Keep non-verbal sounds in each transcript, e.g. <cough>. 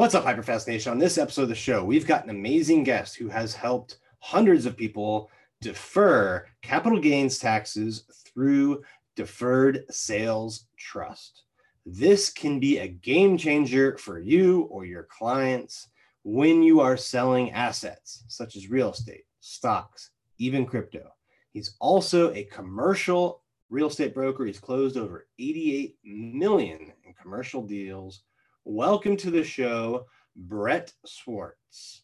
What's up, Hyperfast Nation? On this episode of the show, we've got an amazing guest who has helped hundreds of people defer capital gains taxes through deferred sales trust. This can be a game changer for you or your clients when you are selling assets such as real estate, stocks, even crypto. He's also a commercial real estate broker. He's closed over 88 million in commercial deals. Welcome to the show, Brett Swarts.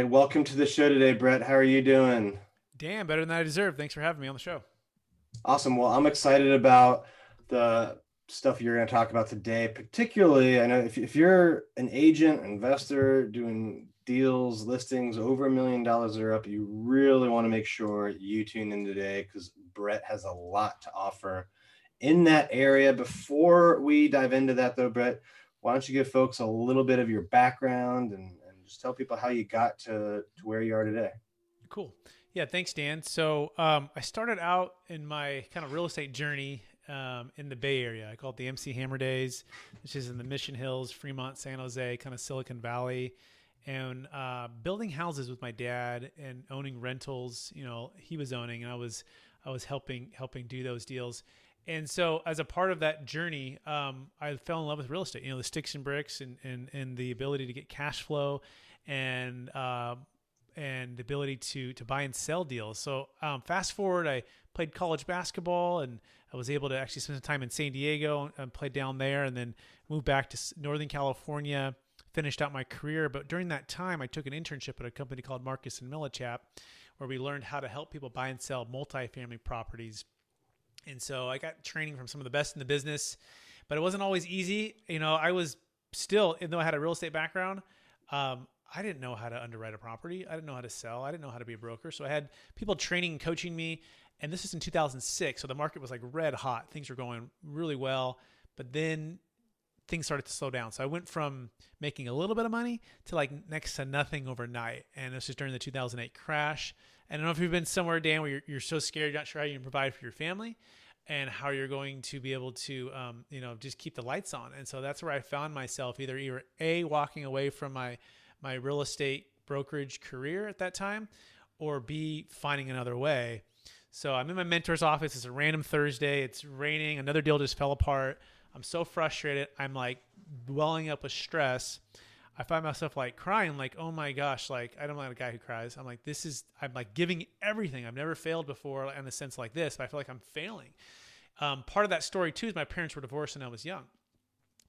Right, welcome to the show today, Brett. How are you doing? Damn, better than I deserve. Thanks for having me on the show. Awesome. Well, I'm excited about the stuff you're going to talk about today. Particularly, I know if, if you're an agent, investor doing deals, listings over a million dollars or up, you really want to make sure you tune in today because Brett has a lot to offer in that area. Before we dive into that, though, Brett, why don't you give folks a little bit of your background and just tell people how you got to, to where you are today? Cool. Yeah, thanks, Dan. So um, I started out in my kind of real estate journey um, in the Bay Area. I call it the MC Hammer Days, which is in the Mission Hills, Fremont, San Jose, kind of Silicon Valley, and uh, building houses with my dad and owning rentals. You know, he was owning, and I was I was helping helping do those deals. And so, as a part of that journey, um, I fell in love with real estate. You know, the sticks and bricks, and and and the ability to get cash flow, and uh, and the ability to to buy and sell deals. So um, fast forward, I played college basketball and I was able to actually spend some time in San Diego and played down there, and then moved back to Northern California. Finished out my career, but during that time, I took an internship at a company called Marcus and Millichap, where we learned how to help people buy and sell multifamily properties. And so I got training from some of the best in the business, but it wasn't always easy. You know, I was still, even though I had a real estate background, um, I didn't know how to underwrite a property. I didn't know how to sell. I didn't know how to be a broker. So I had people training and coaching me. And this is in 2006. So the market was like red hot. Things were going really well. But then things started to slow down. So I went from making a little bit of money to like next to nothing overnight. And this was during the 2008 crash. And I don't know if you've been somewhere, Dan, where you're, you're so scared, you're not sure how you can provide for your family and how you're going to be able to, um, you know, just keep the lights on. And so that's where I found myself either, either A, walking away from my my real estate brokerage career at that time, or B, finding another way. So I'm in my mentor's office. It's a random Thursday. It's raining. Another deal just fell apart. I'm so frustrated. I'm like welling up with stress. I find myself like crying, like, oh my gosh, like I don't like a guy who cries. I'm like, this is, I'm like giving everything. I've never failed before in a sense like this, but I feel like I'm failing. Um, part of that story too is my parents were divorced and I was young.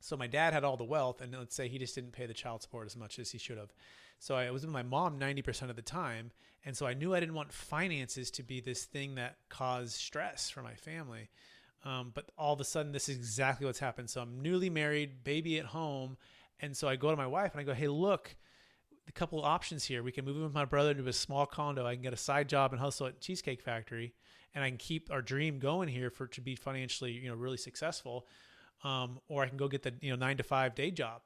So my dad had all the wealth, and let's say he just didn't pay the child support as much as he should have. So I was with my mom 90% of the time. And so I knew I didn't want finances to be this thing that caused stress for my family. Um, but all of a sudden, this is exactly what's happened. So I'm newly married, baby at home. And so I go to my wife and I go, hey, look, a couple of options here. We can move in with my brother into a small condo. I can get a side job and hustle at Cheesecake Factory. And I can keep our dream going here for to be financially, you know, really successful um, or I can go get the you know nine to five day job.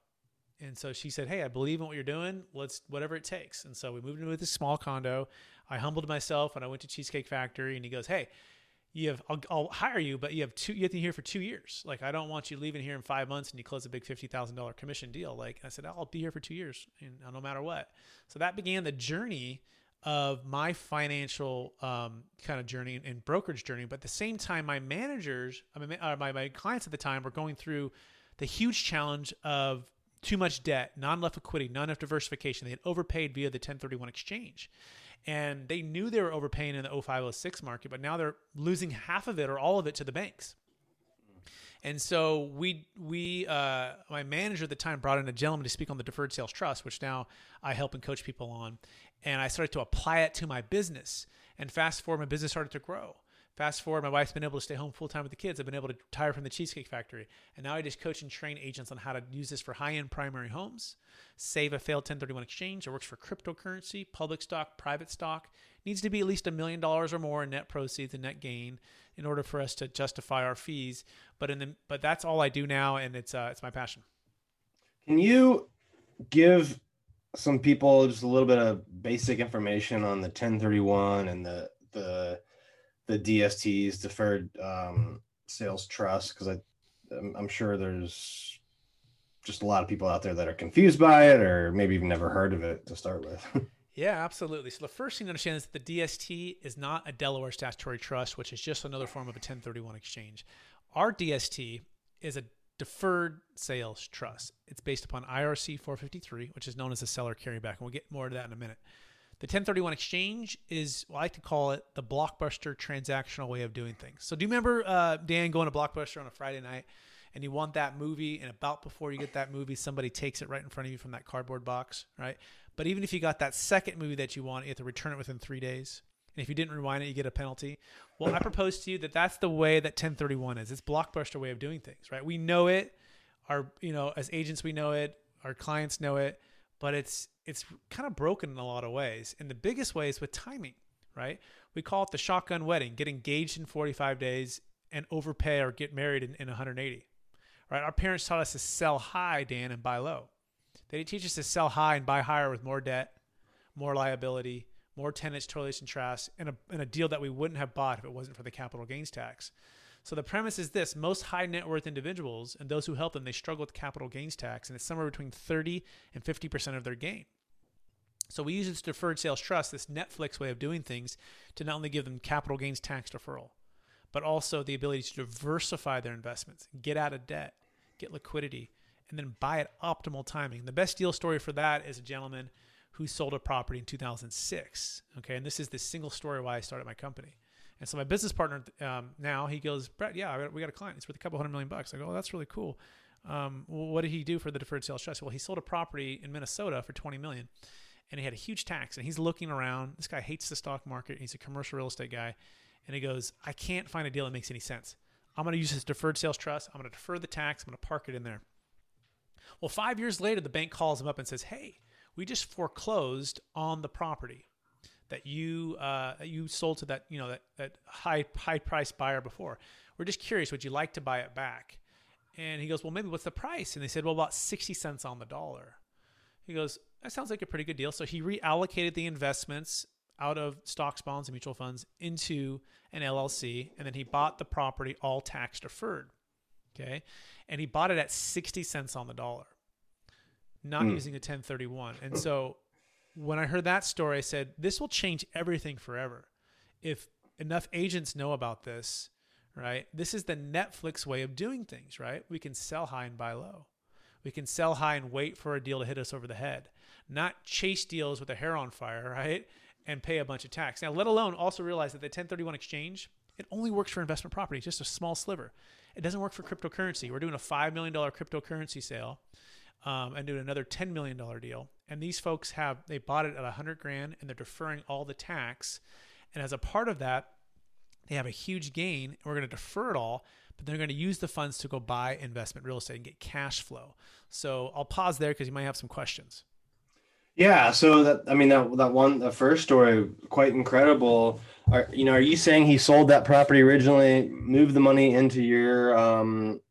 And so she said, "Hey, I believe in what you're doing. Let's whatever it takes." And so we moved into this small condo. I humbled myself and I went to Cheesecake Factory. And he goes, "Hey, you have I'll, I'll, hire you, but you have two. You have to be here for two years. Like I don't want you leaving here in five months and you close a big fifty thousand dollar commission deal. Like I said, I'll be here for two years, and no matter what. So that began the journey of my financial um, kind of journey and brokerage journey. But at the same time, my managers, I mean, uh, my, my clients at the time were going through the huge challenge of too much debt, not enough liquidity, not enough diversification. They had overpaid via the 1031 exchange. And they knew they were overpaying in the 0506 market, but now they're losing half of it or all of it to the banks. And so we we uh, my manager at the time brought in a gentleman to speak on the deferred sales trust, which now I help and coach people on. And I started to apply it to my business. And fast forward, my business started to grow. Fast forward, my wife's been able to stay home full time with the kids. I've been able to retire from the Cheesecake Factory. And now I just coach and train agents on how to use this for high end primary homes, save a failed 1031 exchange. It works for cryptocurrency, public stock, private stock. needs to be at least a million dollars or more in net proceeds and net gain in order for us to justify our fees. But in the but that's all I do now, and it's uh, it's my passion. Can you give some people just a little bit of basic information on the 1031 and the the the DSTs, deferred um, sales trust, because I I'm, I'm sure there's just a lot of people out there that are confused by it or maybe even never heard of it to start with. <laughs> Yeah, absolutely. So the first thing to understand is that the DST is not a Delaware statutory trust, which is just another form of a 1031 exchange. Our DST is a deferred sales trust. It's based upon IRC 453, which is known as a seller carryback, and we'll get more to that in a minute. The 1031 exchange is, well, I like to call it the blockbuster transactional way of doing things. So, do you remember uh, Dan going to Blockbuster on a Friday night and you want that movie, and about before you get that movie, somebody takes it right in front of you from that cardboard box, right? But even if you got that second movie that you want, you have to return it within three days. And if you didn't rewind it, you get a penalty. Well, I propose to you that that's the way that 1031 is. It's blockbuster way of doing things, right? We know it. Our, you know, as agents, we know it. Our clients know it but it's it's kind of broken in a lot of ways. And the biggest way is with timing, right? We call it the shotgun wedding, get engaged in 45 days and overpay or get married in, in 180. Right? Our parents taught us to sell high, Dan, and buy low. They teach us to sell high and buy higher with more debt, more liability, more tenants, toilets, and trash, and a, and a deal that we wouldn't have bought if it wasn't for the capital gains tax. So the premise is this most high net worth individuals and those who help them, they struggle with capital gains tax, and it's somewhere between 30 and 50% of their gain. So we use this deferred sales trust, this Netflix way of doing things, to not only give them capital gains tax deferral, but also the ability to diversify their investments, get out of debt, get liquidity, and then buy at optimal timing. The best deal story for that is a gentleman who sold a property in 2006. Okay, and this is the single story why I started my company. And so my business partner um, now he goes, Brett, yeah, we got a client. It's worth a couple hundred million bucks. I go, oh, that's really cool. Um, well, what did he do for the deferred sales trust? Well, he sold a property in Minnesota for 20 million, and he had a huge tax. And he's looking around. This guy hates the stock market. He's a commercial real estate guy, and he goes, I can't find a deal that makes any sense. I'm going to use this deferred sales trust. I'm going to defer the tax. I'm going to park it in there. Well, five years later, the bank calls him up and says, Hey, we just foreclosed on the property that you uh, you sold to that you know that, that high high price buyer before. We're just curious, would you like to buy it back? And he goes, well, maybe what's the price? And they said, well, about sixty cents on the dollar. He goes, that sounds like a pretty good deal. So he reallocated the investments out of stocks, bonds, and mutual funds into an LLC, and then he bought the property all tax deferred. Okay, and he bought it at sixty cents on the dollar, not mm. using a 1031. And so when I heard that story, I said, this will change everything forever. If enough agents know about this, right? This is the Netflix way of doing things, right? We can sell high and buy low. We can sell high and wait for a deal to hit us over the head, not chase deals with a hair on fire, right? And pay a bunch of tax. Now, let alone also realize that the 1031 exchange, it only works for investment property, just a small sliver. It doesn't work for cryptocurrency. We're doing a $5 million cryptocurrency sale um, and doing another $10 million deal. And these folks have, they bought it at 100 grand and they're deferring all the tax. And as a part of that, they have a huge gain. And we're going to defer it all, but they're going to use the funds to go buy investment real estate and get cash flow. So I'll pause there because you might have some questions. Yeah, so that I mean that that one the first story quite incredible. Are you know are you saying he sold that property originally, moved the money into your um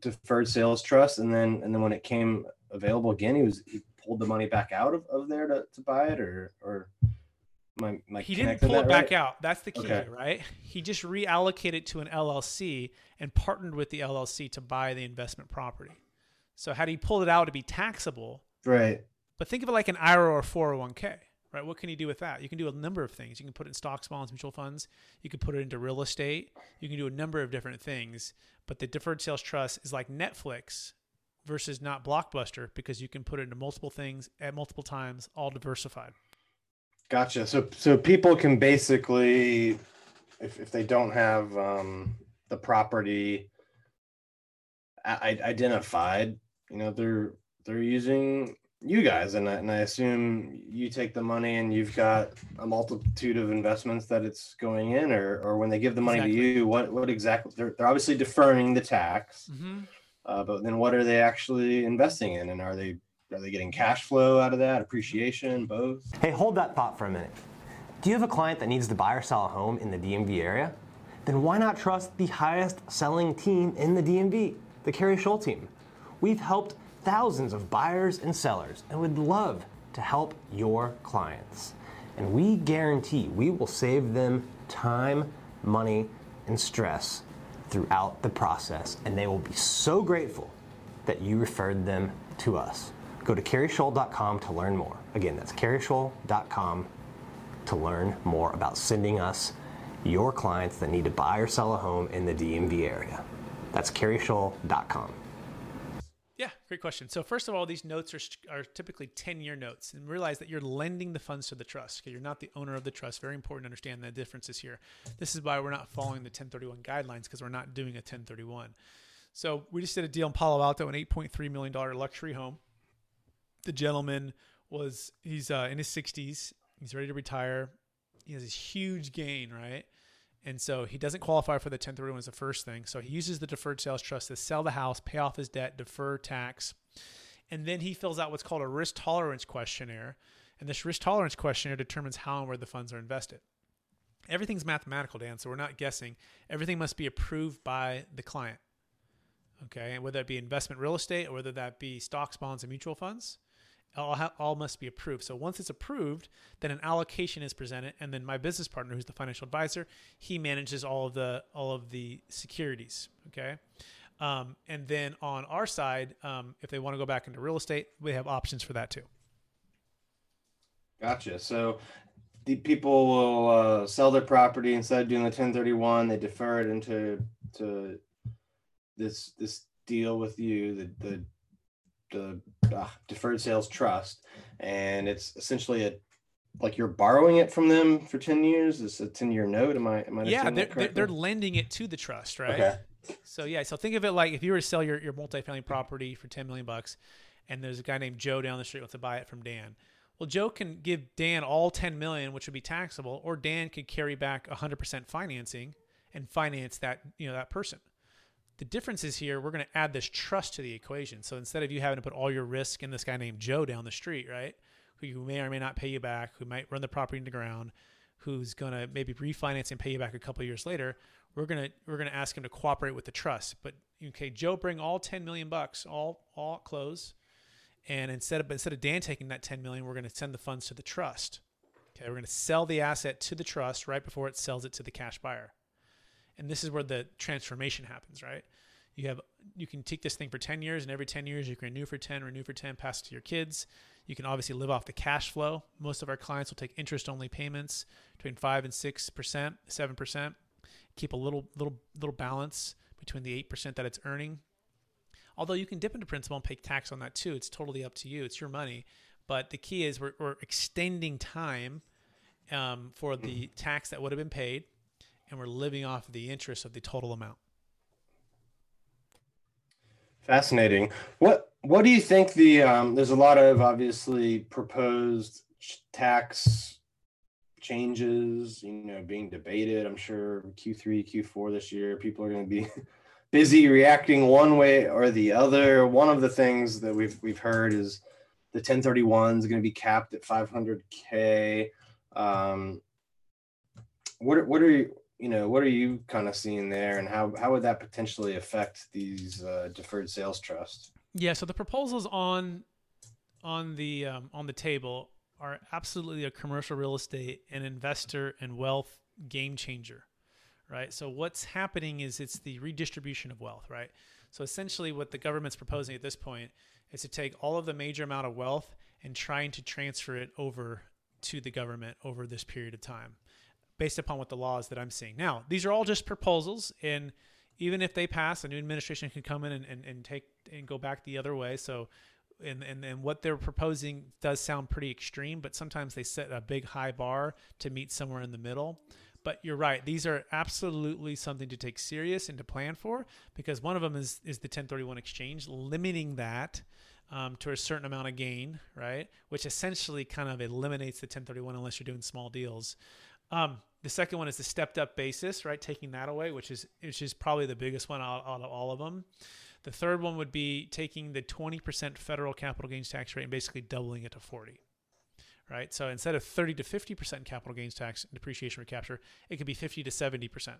deferred sales trust and then and then when it came available again he was he pulled the money back out of, of there to, to buy it or or my, my he didn't pull it back out. That's the key okay. right? He just reallocated to an llc and partnered with the llc to buy the investment property. So had he pulled it out to be taxable right but think of it like an ira or 401k right? What can you do with that? You can do a number of things. You can put it in stocks, bonds, mutual funds. You can put it into real estate. You can do a number of different things. But the deferred sales trust is like Netflix versus not Blockbuster because you can put it into multiple things at multiple times, all diversified. Gotcha. So so people can basically, if if they don't have um, the property identified, you know, they're they're using you guys, and I, and I assume you take the money and you've got a multitude of investments that it's going in, or or when they give the money exactly. to you, what what exactly? They're, they're obviously deferring the tax, mm-hmm. uh, but then what are they actually investing in, and are they are they getting cash flow out of that, appreciation, both? Hey, hold that thought for a minute. Do you have a client that needs to buy or sell a home in the DMV area? Then why not trust the highest selling team in the DMV, the Keri Shull team? We've helped thousands of buyers and sellers and would love to help your clients. And we guarantee we will save them time, money, and stress throughout the process. And they will be so grateful that you referred them to us. Go to kerishull.com to learn more. Again, that's kerishull.com to learn more about sending us your clients that need to buy or sell a home in the DMV area. That's kerishull.com. Great question. So first of all, these notes are, are typically 10-year notes and realize that you're lending the funds to the trust. You're not the owner of the trust. Very important to understand the differences here. This is why we're not following the 1031 guidelines because we're not doing a 1031. So we just did a deal in Palo Alto, an $8.3 million luxury home. The gentleman was, he's uh, in his 60s. He's ready to retire. He has this huge gain, right? And so he doesn't qualify for the 1031 as the first thing. So he uses the deferred sales trust to sell the house, pay off his debt, defer tax. And then he fills out what's called a risk tolerance questionnaire. And this risk tolerance questionnaire determines how and where the funds are invested. Everything's mathematical, Dan, so we're not guessing. Everything must be approved by the client. Okay, and whether that be investment real estate or whether that be stocks, bonds, and mutual funds all, ha- all must be approved. So once it's approved, then an allocation is presented, and then my business partner, who's the financial advisor, he manages all of the all of the securities. Okay, um, and then on our side, um, if they want to go back into real estate, we have options for that too. Gotcha. So the people will uh, sell their property instead of doing the 1031, they defer it into to this this deal with you, the the the uh, deferred sales trust, and it's essentially a like you're borrowing it from them for 10 years? It's a 10 year note? Am i am i yeah they're, they're, they're, lending it to the trust right? Okay. so yeah so think of it like if you were to sell your, your multifamily property for 10 million bucks and there's a guy named joe down the street wants to buy it from dan. Well joe can give dan all 10 million which would be taxable or dan could carry back 100% financing and finance that you know that person the difference is here, we're going to add this trust to the equation. So instead of you having to put all your risk in this guy named Joe down the street, right? Who may or may not pay you back, who might run the property into the ground, who's going to maybe refinance and pay you back a couple years later, we're going to we're going to ask him to cooperate with the trust. But okay, Joe bring all 10 million bucks, all all close. And instead of instead of Dan taking that 10 million, we're going to send the funds to the trust. Okay, we're going to sell the asset to the trust right before it sells it to the cash buyer and this is where the transformation happens right? You have you can take this thing for 10 years and every 10 years you can renew for 10 renew for 10 pass it to your kids. You can obviously live off the cash flow. Most of our clients will take interest only payments between 5 and 6% 7% keep a little little little balance between the 8% that it's earning. Although you can dip into principal and pay tax on that too it's totally up to you. It's your money. But the key is we're, we're extending time um, for the tax that would have been paid and we're living off the interest of the total amount. Fascinating. What what do you think the um, there's a lot of obviously proposed tax changes, you know, being debated. I'm sure Q3, Q4 this year, people are going to be <laughs> busy reacting one way or the other. One of the things that we've we've heard is the 1031 is going to be capped at 500k. Um, what what are you you know, what are you kind of seeing there, and how how would that potentially affect these uh, deferred sales trusts? Yeah, so the proposals on on the um, on the table are absolutely a commercial real estate and investor and wealth game changer, right? So what's happening is it's the redistribution of wealth, right? So essentially, what the government's proposing at this point is to take all of the major amount of wealth and trying to transfer it over to the government over this period of time based upon what the laws that I'm seeing. Now, these are all just proposals, and even if they pass, a new administration can come in and, and, and take and go back the other way. So, and, and and what they're proposing does sound pretty extreme, but sometimes they set a big high bar to meet somewhere in the middle. But you're right; these are absolutely something to take serious and to plan for because one of them is is the 1031 exchange, limiting that um, to a certain amount of gain, right? Which essentially kind of eliminates the 1031 unless you're doing small deals. Um, the second one is the stepped up basis, right? Taking that away, which is which is probably the biggest one out, out of all of them. The third one would be taking the 20% federal capital gains tax rate and basically doubling it to 40. Right? So instead of 30 to 50% capital gains tax and depreciation recapture, it could be 50 to 70%.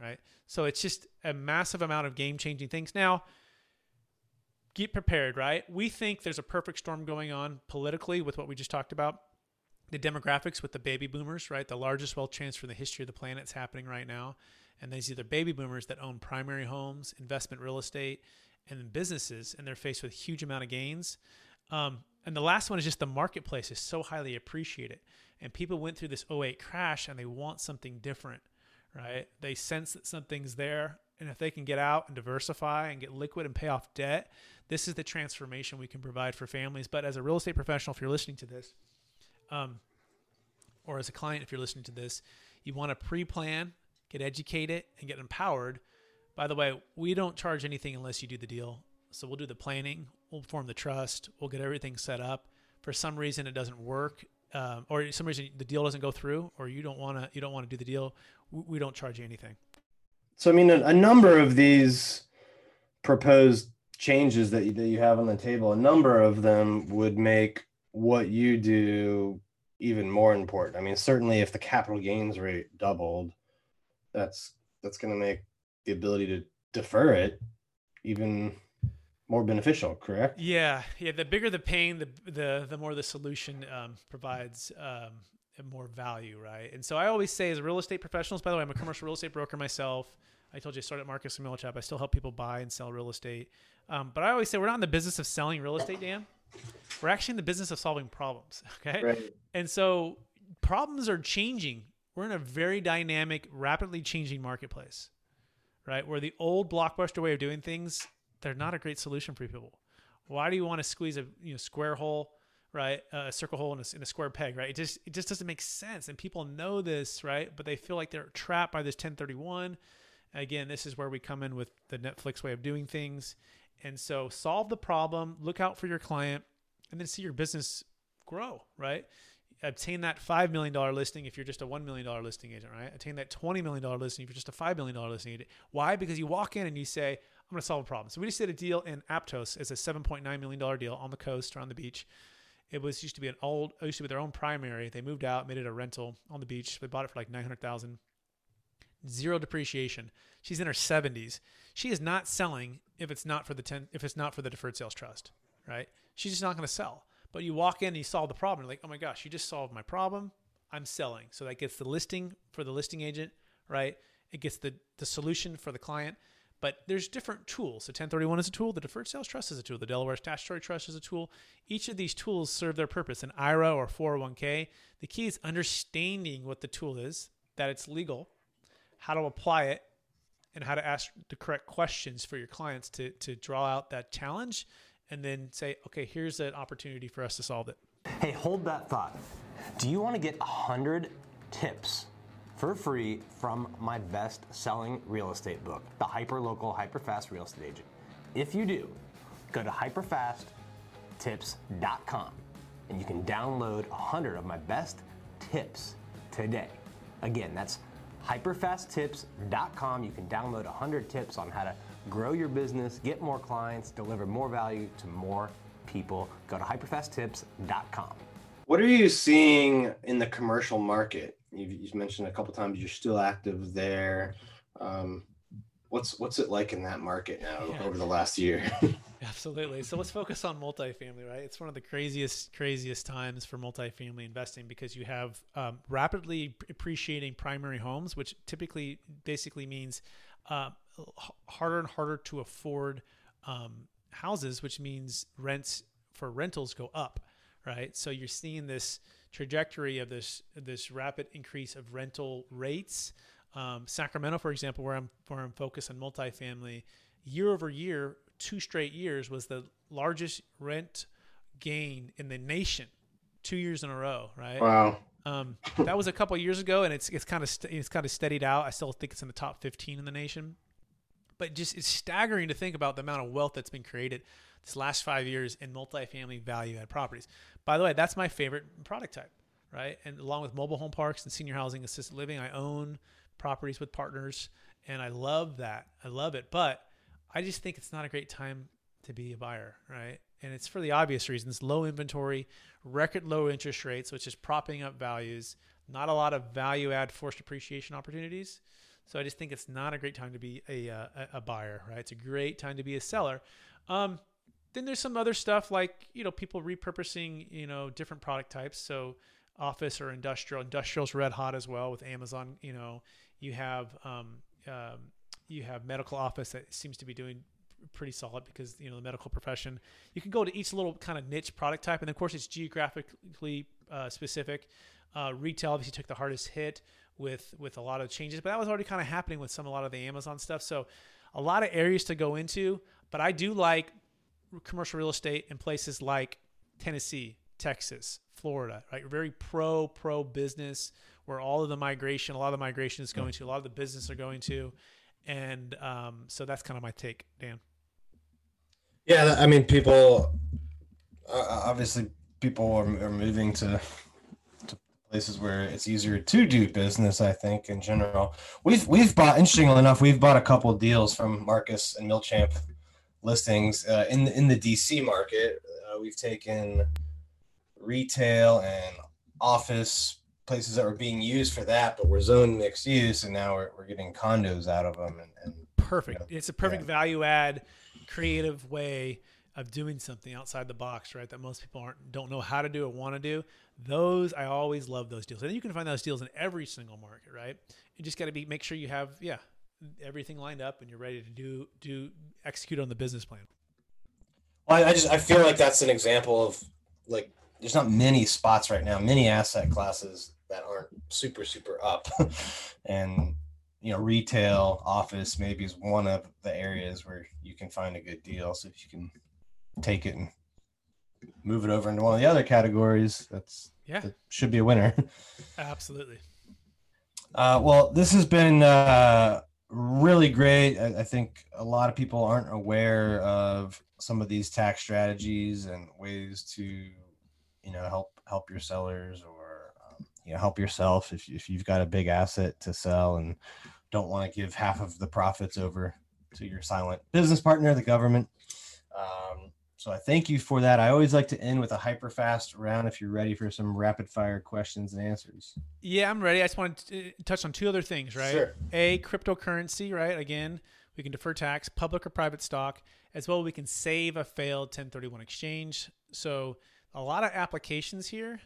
Right? So it's just a massive amount of game changing things. Now, get prepared, right? We think there's a perfect storm going on politically with what we just talked about. The demographics with the baby boomers, right? The largest wealth transfer in the history of the planet is happening right now. And these are the baby boomers that own primary homes, investment real estate, and businesses, and they're faced with huge amount of gains. Um, and the last one is just the marketplace is so highly appreciated. And people went through this 08 crash and they want something different, right? They sense that something's there. And if they can get out and diversify and get liquid and pay off debt, this is the transformation we can provide for families. But as a real estate professional, if you're listening to this, um, or as a client, if you're listening to this, you want to pre plan, get educated, and get empowered. By the way, we don't charge anything unless you do the deal. So we'll do the planning, we'll form the trust, we'll get everything set up. For some reason, it doesn't work, um, or some reason the deal doesn't go through, or you don't want to you don't want to do the deal. We, we don't charge you anything. So I mean, a, a number of these proposed changes that you, that you have on the table, a number of them would make what you do even more important. I mean, certainly if the capital gains rate doubled, that's that's going to make the ability to defer it even more beneficial. Correct? Yeah, yeah. The bigger the pain, the the the more the solution um, provides um, more value, right? And so I always say, as real estate professionals, by the way, I'm a commercial real estate broker myself. I told you I started Marcus and Millichap. I still help people buy and sell real estate. Um, but I always say we're not in the business of selling real estate, Dan. We're actually in the business of solving problems. <laughs> Okay. Right. And so problems are changing. We're in a very dynamic, rapidly changing marketplace, right? Where the old blockbuster way of doing things, they're not a great solution for people. Why do you want to squeeze a you know square hole, right? Uh, a circle hole in a, in a square peg, right? It just it just doesn't make sense, and people know this, right? But they feel like they're trapped by this 1031. Again, this is where we come in with the Netflix way of doing things. And so solve the problem, look out for your client, and then see your business grow, right? Obtain that $5 million listing if you're just a $1 million listing agent, right? Obtain that $20 million listing if you're just a $5 million listing agent. Why? Because you walk in and you say, I'm going to solve a problem. So we just did a deal in Aptos. It's a $7.9 million deal on the coast or on the beach. It was used to be an old, used to be their own primary. They moved out, made it a rental on the beach. They bought it for like 900,000. Zero depreciation. She's in her 70s. She is not selling if it's not for the 10 if it's not for the deferred sales trust, right? She's just not going to sell. But you walk in and you solve the problem. You're like, oh my gosh, you just solved my problem. I'm selling. So that gets the listing for the listing agent, right? It gets the the solution for the client. But there's different tools. The 1031 is a tool. The deferred sales trust is a tool. The Delaware statutory trust is a tool. Each of these tools serve their purpose. An IRA or 401k. The key is understanding what the tool is, that it's legal, how to apply it, and how to ask the correct questions for your clients to to draw out that challenge and then say okay here's an opportunity for us to solve it Hey, hold that thought. Do you want to get 100 tips for free from my best selling real estate book, The Hyper Local Hyper Fast Real Estate Agent? If you do, go to hyperfasttips.com and you can download 100 of my best tips today. Again, that's hyperfasttips.com. You can download 100 tips on how to grow your business, get more clients, deliver more value to more people. Go to hyperfasttips.com. What are you seeing in the commercial market? You've, you've mentioned a couple times you're still active there. Um, what's what's it like in that market now Yeah. over the last year? <laughs> <laughs> Absolutely. So let's focus on multifamily, right? It's one of the craziest, craziest times for multifamily investing because you have um, rapidly appreciating primary homes, which typically basically means uh, harder and harder to afford um, houses, which means rents for rentals go up, right? So you're seeing this trajectory of this this rapid increase of rental rates. Um, Sacramento, for example, where I'm where I'm focused on multifamily, year over year, two straight years was the largest rent gain in the nation, two years in a row, right? wow. Um, that was a couple years ago, and it's it's kind of st- it's kind of steadied out. I still think it's in the top 15 in the nation, but just it's staggering to think about the amount of wealth that's been created. this last five years in multifamily value add properties. By the way, that's my favorite product type, right? And along with mobile home parks and senior housing, assisted living, I own properties with partners, and I love that. I love it, but I just think it's not a great time to be a buyer, right? And it's for the obvious reasons: low inventory, record low interest rates, which is propping up values. Not a lot of value add forced appreciation opportunities. So I just think it's not a great time to be a, uh, a buyer, right? It's a great time to be a seller. Um, then there's some other stuff like you know people repurposing you know different product types. So office or industrial. Industrial's red hot as well with Amazon. You know you have um, um, you have medical office that seems to be doing pretty solid because you know the medical profession. You can go to each little kind of niche product type, and of course it's geographically uh, specific. Uh, retail obviously took the hardest hit with with a lot of changes, but that was already kind of happening with some a lot of the Amazon stuff. So a lot of areas to go into, but I do like commercial real estate in places like Tennessee, Texas, Florida, right? Very pro pro business where all of the migration, a lot of the migration is going to, a lot of the business are going to, and um, so that's kind of my take, Dan. Yeah, I mean, people uh, obviously people are, are moving to places where it's easier to do business. I think in general, we've we've bought interestingly enough, we've bought a couple deals from Marcus and Millichap listings uh, in the, in the DC market. Uh, we've taken retail and office places that were being used for that, but were zoned mixed use, and now we're, we're getting condos out of them. And, and perfect. You know, it's a perfect yeah. value add, creative way of doing something outside the box, right? That most people aren't don't know how to do or want to do. Those I always love those deals, and you can find those deals in every single market, right? You just got to be make sure you have yeah everything lined up and you're ready to do do execute on the business plan. Well, I just I feel like that's an example of like there's not many spots right now, many asset classes that aren't super super up, <laughs> and you know retail office maybe is one of the areas where you can find a good deal. So if you can take it and move it over into one of the other categories, that's yeah that should be a winner. <laughs> Absolutely. Uh, well, this has been uh, really great. I, I, think a lot of people aren't aware of some of these tax strategies and ways to, you know, help help your sellers or um, you know help yourself if if you've got a big asset to sell and don't want to give half of the profits over to your silent business partner, the government. Um, so I thank you for that. I always like to end with a hyper fast round if you're ready for some rapid fire questions and answers. Yeah, I'm ready. I just want to uh, touch on two other things, right? Sure. A, cryptocurrency, right? Again, we can defer tax, public or private stock, as well we can save a failed 1031 exchange. So a lot of applications here.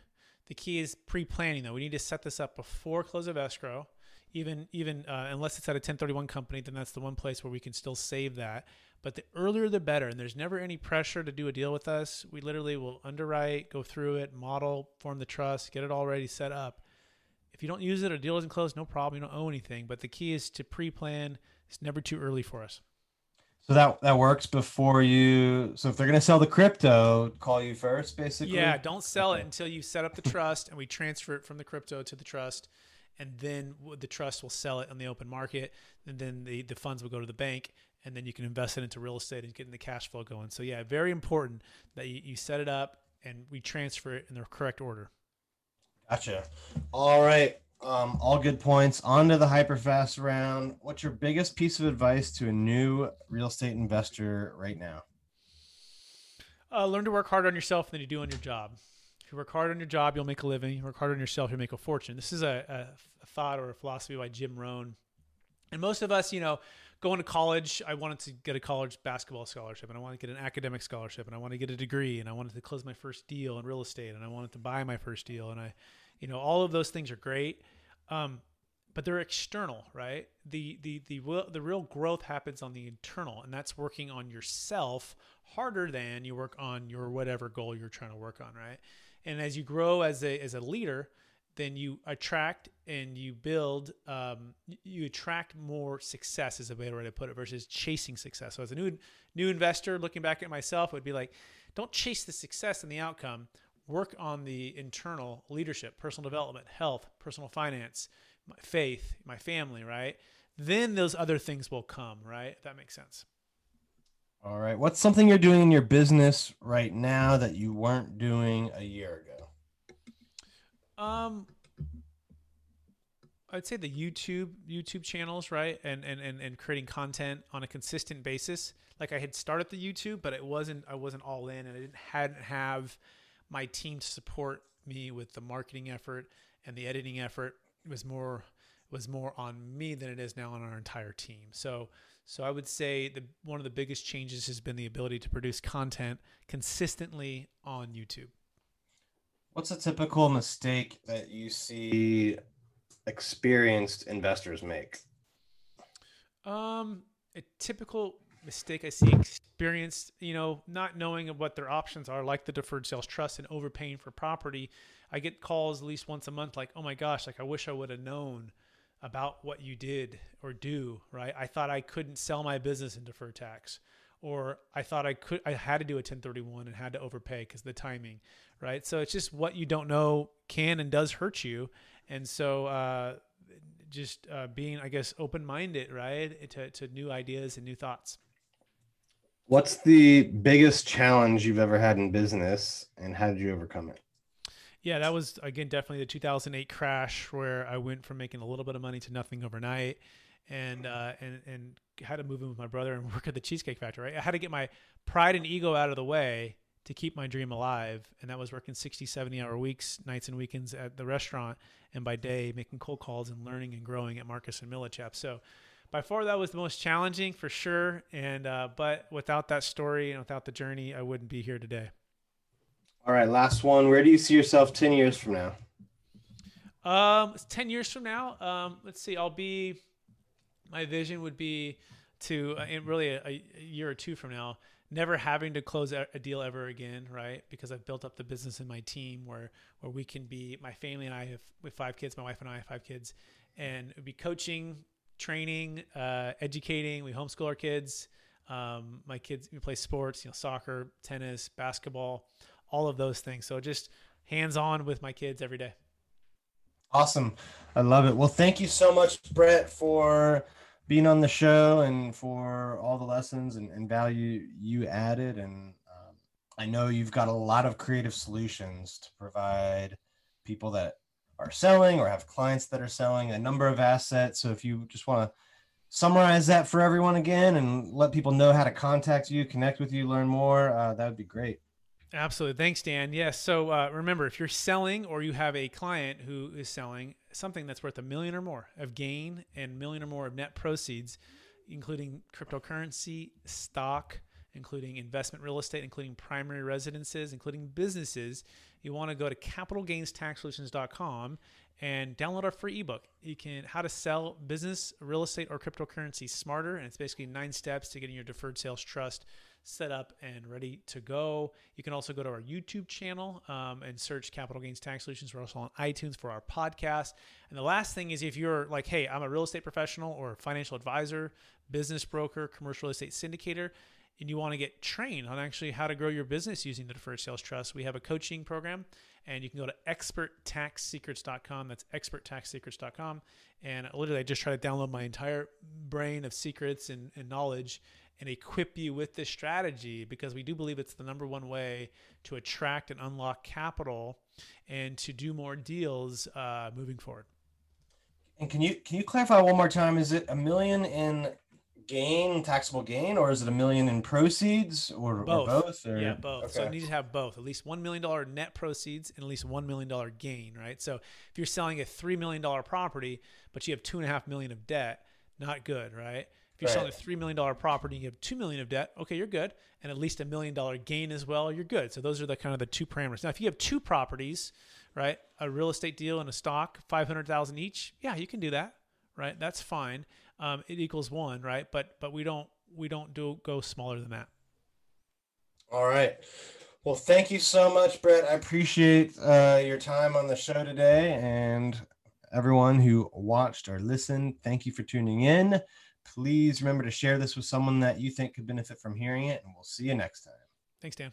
The key is pre-planning though. We need to set this up before close of escrow. Even even uh, unless it's at a 1031 company, then that's the one place where we can still save that. But the earlier the better. And there's never any pressure to do a deal with us. We literally will underwrite, go through it, model, form the trust, get it already set up. If you don't use it, a deal isn't closed, no problem. You don't owe anything. But the key is to pre plan. It's never too early for us. So that that works before you. So if they're going to sell the crypto, call you first, basically. Yeah, don't sell okay. it until you set up the trust and we transfer it from the crypto to the trust, and then the trust will sell it on the open market, and then the the funds will go to the bank, and then you can invest it into real estate and getting the cash flow going. So yeah, very important that you, you set it up and we transfer it in the correct order. Gotcha. All right. Um, all good points. On to the hyperfast round. What's your biggest piece of advice to a new real estate investor right now? Uh, learn to work harder on yourself than you do on your job. If you work hard on your job, you'll make a living. You work hard on yourself, you'll make a fortune. This is a, a, a thought or a philosophy by Jim Rohn. And most of us, you know, going to college, I wanted to get a college basketball scholarship and I wanted to get an academic scholarship and I wanted to get a degree and I wanted to close my first deal in real estate and I wanted to buy my first deal. And I, you know, all of those things are great. Um, but they're external, right? The, the, the, the real growth happens on the internal and that's working on yourself harder than you work on your whatever goal you're trying to work on, right? And as you grow as a, as a leader, then you attract and you build um, you attract more success is a better way to put it versus chasing success so as a new new investor looking back at myself would be like don't chase the success and the outcome work on the internal leadership personal development health personal finance my faith my family right then those other things will come right if that makes sense All right. What's something you're doing in your business right now that you weren't doing a year ago? Um, I'd say the YouTube YouTube channels, right, and and and and creating content on a consistent basis. Like I had started the YouTube, but it wasn't I wasn't all in, and I didn't hadn't have my team to support me with the marketing effort and the editing effort. Was more was more on me than it is now on our entire team. So so I would say the one of the biggest changes has been the ability to produce content consistently on YouTube. What's a typical mistake that you see experienced investors make? Um, a typical mistake I see experienced, you know, not knowing what their options are, like the deferred sales trust and overpaying for property. I get calls at least once a month, like, "Oh my gosh, like I wish I would have known." about what you did or do, right? I thought I couldn't sell my business in deferred tax or I thought I could I had to do a 1031 and had to overpay because the timing, right? So it's just what you don't know can and does hurt you. And so uh, just uh, being, I guess, open minded, right, to, to new ideas and new thoughts. What's the biggest challenge you've ever had in business and how did you overcome it? Yeah, that was again definitely the 2008 crash where I went from making a little bit of money to nothing overnight, and uh, and and had to move in with my brother and <laughs> work at the Cheesecake Factory. Right? I had to get my pride and ego out of the way to keep my dream alive, and that was working 60, 70 hour weeks, nights and weekends at the restaurant, and by day making cold calls and learning and growing at Marcus and Millichap. So. By far, that was the most challenging for sure, and uh, but without that story and without the journey, I wouldn't be here today. All right, last one. Where do you see yourself 10 years from now? Um, 10 years from now, um, let's see, I'll be, my vision would be to, uh, in really a, a, year or two from now, never having to close a, deal ever again, right? Because I've built up the business in my team where, where we can be, my family and I have, with five kids, my wife and I have five kids, and it would be coaching, training, uh, educating. We homeschool our kids. Um, my kids we play sports, you know, soccer, tennis, basketball, all of those things. So just hands on with my kids every day. Awesome. I love it. Well, thank you so much, Brett, for being on the show and for all the lessons and, and value you added. And um, I know you've got a lot of creative solutions to provide people that are selling or have clients that are selling a number of assets. So if you just want to summarize that for everyone again and let people know how to contact you, connect with you, learn more, uh, that would be great. Absolutely. Thanks, Dan. Yes. So uh, remember, if you're selling or you have a client who is selling something that's worth a million or more of gain and million or more of net proceeds, including cryptocurrency, stock, including investment real estate, including primary residences, including businesses, you want to go to capitalgainstaxsolutions.com and download our free ebook. You can how to sell business, real estate, or cryptocurrency smarter, and it's basically nine steps to getting your deferred sales trust set up and ready to go. You can also go to our YouTube channel um, and search Capital Gains Tax Solutions. We're also on iTunes for our podcast. And the last thing is if you're like, hey, I'm a real estate professional or financial advisor, business broker, commercial real estate syndicator, and you want to get trained on actually how to grow your business using the deferred sales trust, we have a coaching program and you can go to experttaxsecrets.com. That's experttaxsecrets.com. And literally, I just try to download my entire brain of secrets and, and knowledge and equip you with this strategy because we do believe it's the number one way to attract and unlock capital and to do more deals uh, moving forward. And can you can you clarify one more time? Is it a million in gain, taxable gain, or is it a million in proceeds, or both? Or both or? Yeah, both. Okay. So you need to have both. At least one million dollar net proceeds and at least one million dollar gain, right? So if you're selling a three million dollar property, but you have two and a half million of debt, not good, right? If you're right. selling a three million dollar property, and you have two million of debt. Okay, you're good, and at least a million dollar gain as well. You're good. So those are the kind of the two parameters. Now, if you have two properties, right, a real estate deal and a stock, five hundred thousand each, yeah, you can do that, right? That's fine. Um, it equals one, right? But but we don't we don't do go smaller than that. All right. Well, thank you so much, Brett. I appreciate uh, your time on the show today, and everyone who watched or listened. Thank you for tuning in. Please remember to share this with someone that you think could benefit from hearing it, and we'll see you next time. Thanks, Dan.